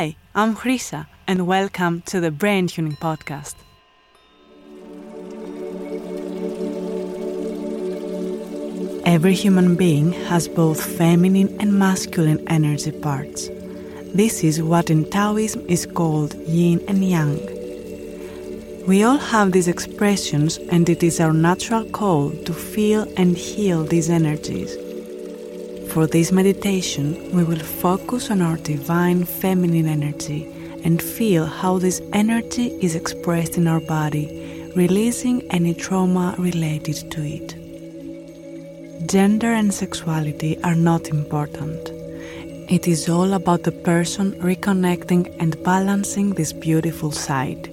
Hi, I'm Hrisa, and welcome to the Brain Tuning Podcast. Every human being has both feminine and masculine energy parts. This is what in Taoism is called yin and yang. We all have these expressions, and it is our natural call to feel and heal these energies. For this meditation, we will focus on our divine feminine energy and feel how this energy is expressed in our body, releasing any trauma related to it. Gender and sexuality are not important. It is all about the person reconnecting and balancing this beautiful side.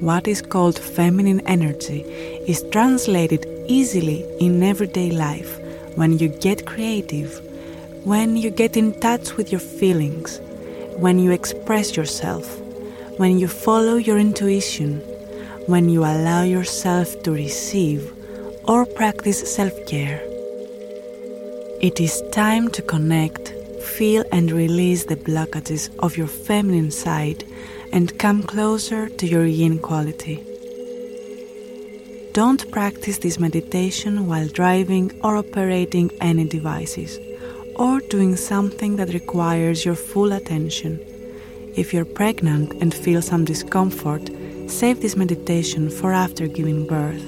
What is called feminine energy is translated easily in everyday life when you get creative, when you get in touch with your feelings, when you express yourself, when you follow your intuition, when you allow yourself to receive or practice self care. It is time to connect, feel, and release the blockages of your feminine side and come closer to your yin quality. Don't practice this meditation while driving or operating any devices or doing something that requires your full attention. If you're pregnant and feel some discomfort, save this meditation for after giving birth.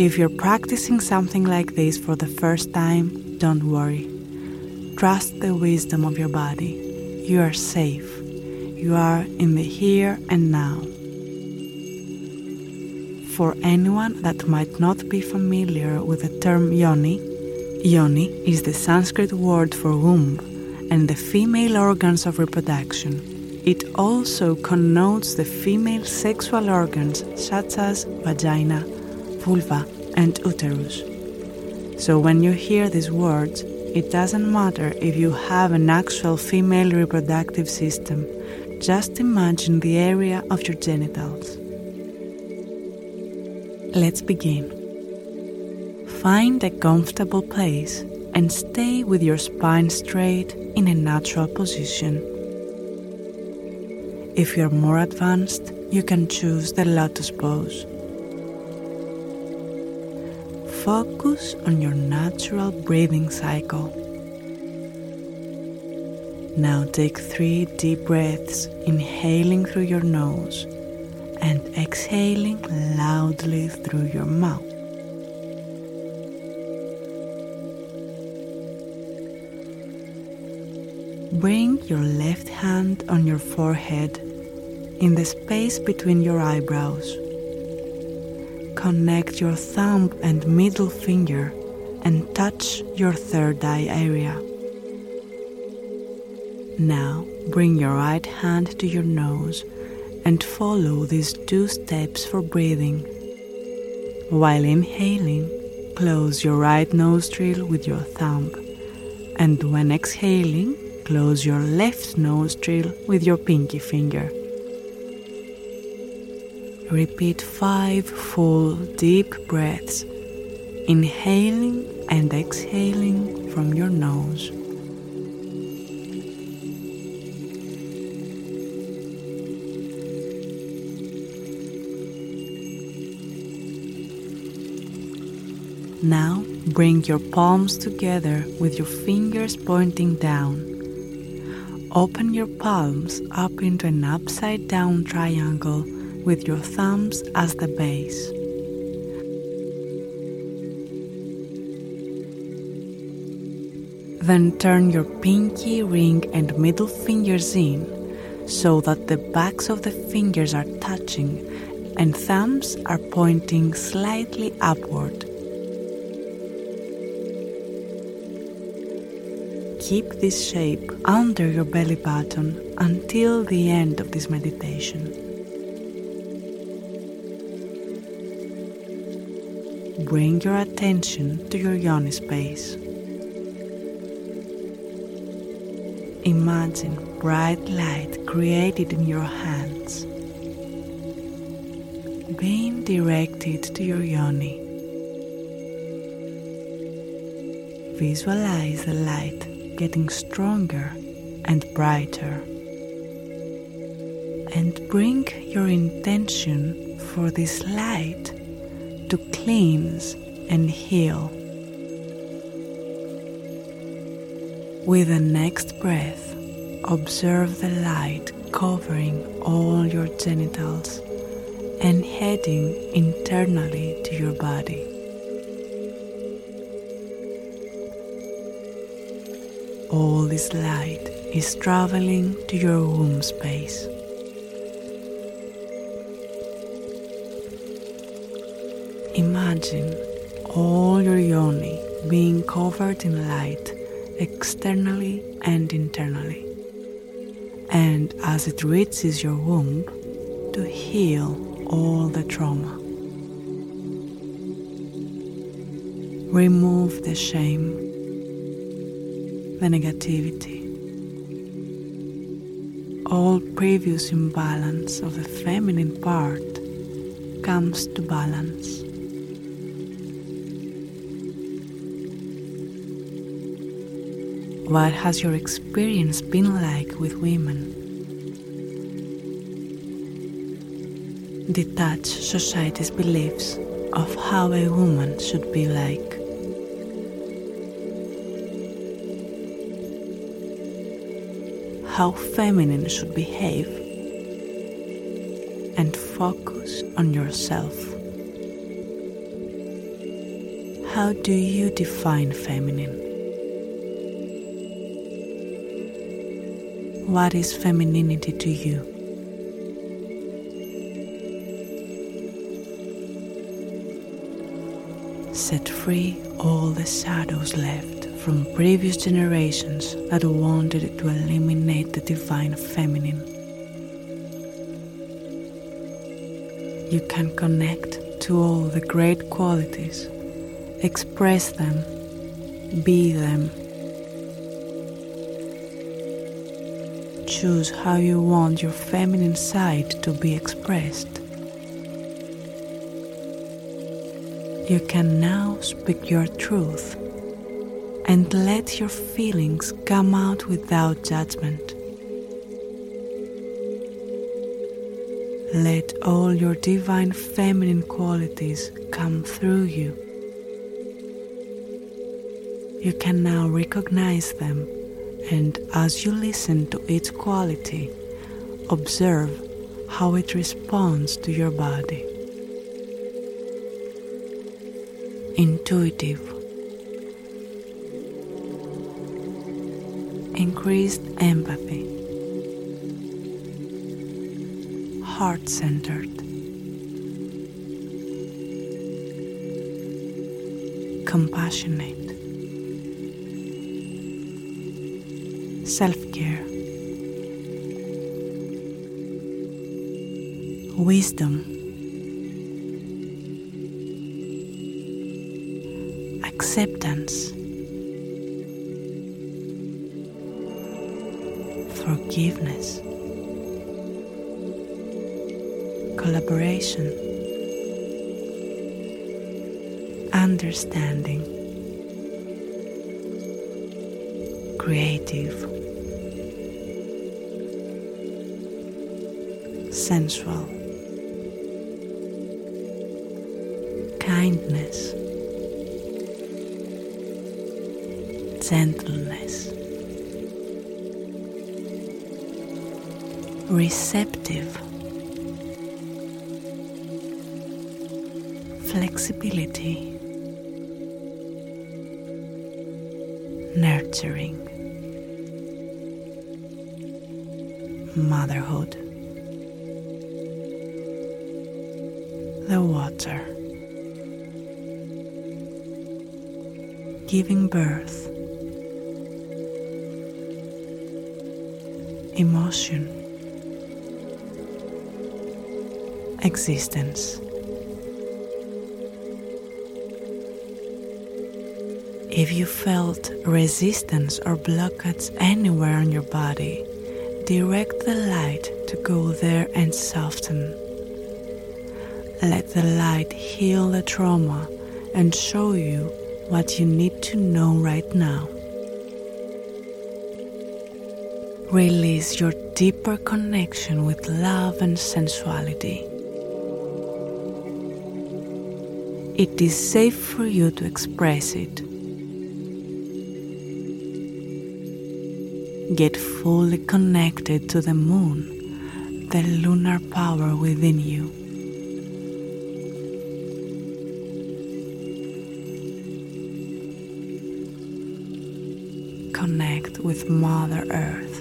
If you're practicing something like this for the first time, don't worry. Trust the wisdom of your body. You are safe. You are in the here and now. For anyone that might not be familiar with the term yoni, yoni is the Sanskrit word for womb and the female organs of reproduction. It also connotes the female sexual organs such as vagina, vulva, and uterus. So when you hear these words, it doesn't matter if you have an actual female reproductive system, just imagine the area of your genitals. Let's begin. Find a comfortable place and stay with your spine straight in a natural position. If you're more advanced, you can choose the lotus pose. Focus on your natural breathing cycle. Now take three deep breaths, inhaling through your nose and exhaling loudly through your mouth. Bring your left hand on your forehead in the space between your eyebrows connect your thumb and middle finger and touch your third eye area. Now bring your right hand to your nose and follow these two steps for breathing. While inhaling, close your right nostril with your thumb, and when exhaling, close your left nostril with your pinky finger. Repeat five full deep breaths, inhaling and exhaling from your nose. Now bring your palms together with your fingers pointing down. Open your palms up into an upside down triangle with your thumbs as the base. Then turn your pinky, ring, and middle fingers in so that the backs of the fingers are touching and thumbs are pointing slightly upward. Keep this shape under your belly button until the end of this meditation. bring your attention to your yoni space. Imagine bright light created in your hands, being directed to your yoni. Visualize the light getting stronger and brighter. and bring your intention for this light to cleanse and heal. With the next breath, observe the light covering all your genitals and heading internally to your body. All this light is traveling to your womb space. Imagine all your yoni being covered in light externally and internally. And as it reaches your womb, to heal all the trauma. Remove the shame, the negativity, all previous imbalance of the feminine part comes to balance. What has your experience been like with women? Detach society's beliefs of how a woman should be like. How feminine should behave and focus on yourself. How do you define feminine? What is femininity to you? Set free all the shadows left from previous generations that wanted to eliminate the divine feminine. You can connect to all the great qualities, express them, be them choose how you want your feminine side to be expressed. You can now speak your truth and let your feelings come out without judgment. Let all your divine feminine qualities come through you. You can now recognize them and as you listen to each quality, observe how it responds to your body. Intuitive, increased empathy, heart centered, compassionate. self care, wisdom, acceptance, forgiveness, collaboration, understanding, creative. sensual, kindness, gentleness, receptive, flexibility, nurturing, motherhood. the water, giving birth, emotion, existence. If you felt resistance or blockage anywhere on your body, direct the light to go there and soften. Let the light heal the trauma and show you what you need to know right now. Release your deeper connection with love and sensuality. It is safe for you to express it. Get fully connected to the moon, the lunar power within you. Connect with Mother Earth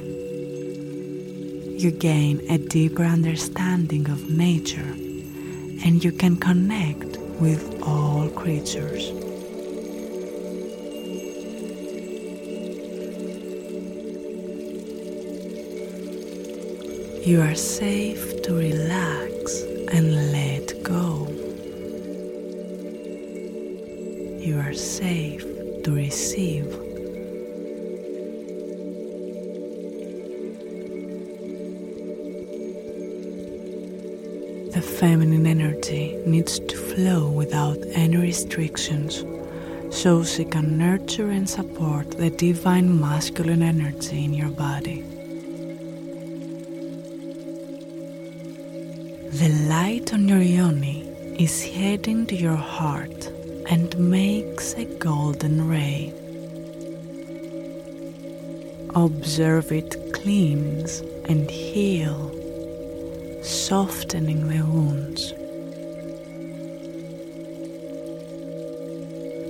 you gain a deeper understanding of nature and you can connect with all creatures. You are safe to relax and let go. You are safe to receive. The feminine energy needs to flow without any restrictions so she can nurture and support the divine masculine energy in your body. The light on your yoni is heading to your heart and makes a golden ray. Observe it cleanse and heal softening the wounds.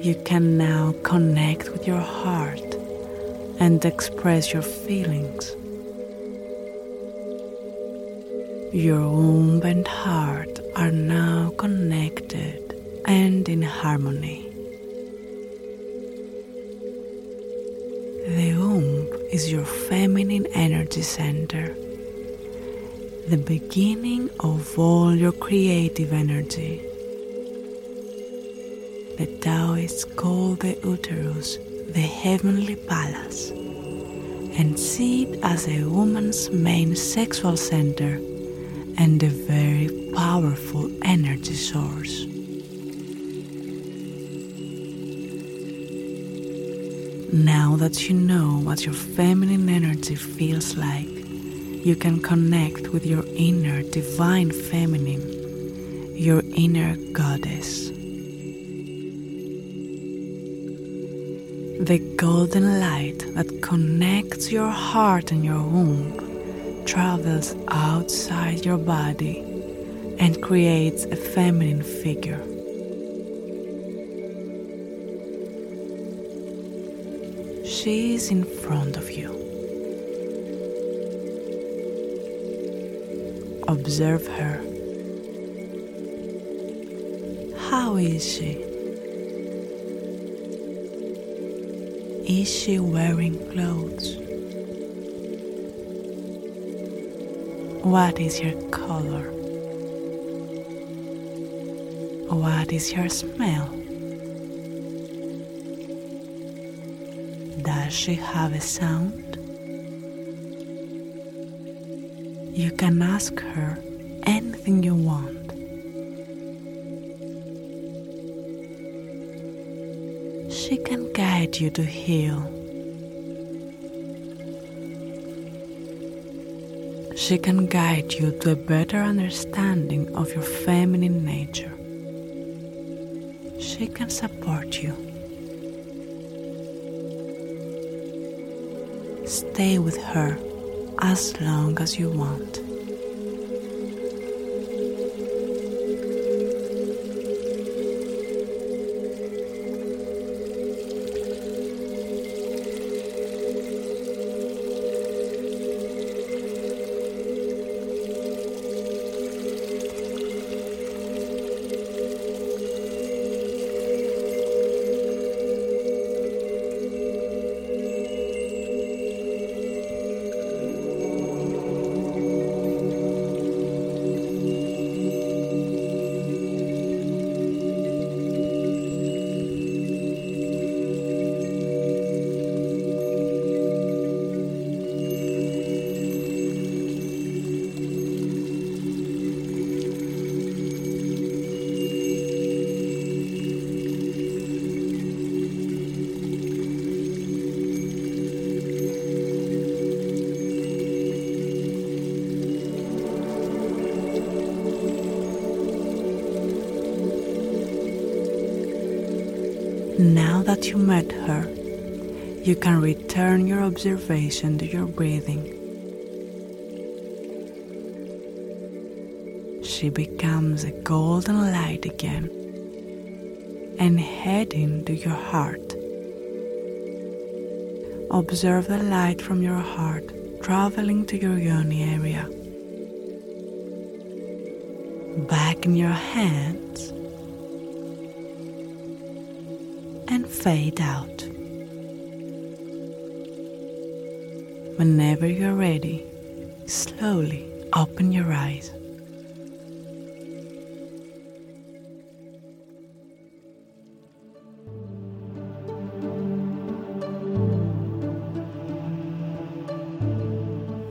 You can now connect with your heart and express your feelings. Your womb and heart are now connected and in harmony. The womb is your feminine energy center the beginning of all your creative energy. The Taoists call the uterus the heavenly palace and see it as a woman's main sexual center and a very powerful energy source. Now that you know what your feminine energy feels like, you can connect with your inner divine feminine, your inner goddess. The golden light that connects your heart and your womb travels outside your body and creates a feminine figure. She is in front of you. Observe her. How is she? Is she wearing clothes? What is her color? What is her smell? Does she have a sound? You can ask her anything you want. She can guide you to heal. She can guide you to a better understanding of your feminine nature. She can support you. Stay with her as long as you want. Now that you met her, you can return your observation to your breathing. She becomes a golden light again and heading to your heart. Observe the light from your heart traveling to your yoni area. Back in your hands fade out. Whenever you're ready, slowly open your eyes.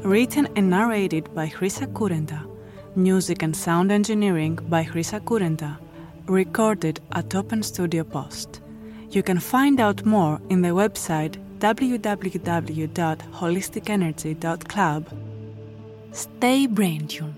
Written and narrated by Hrisa Kurenta. Music and sound engineering by Hrisa Kurenta. Recorded at Open Studio Post. You can find out more in the website www.holisticenergy.club. Stay brain tuned.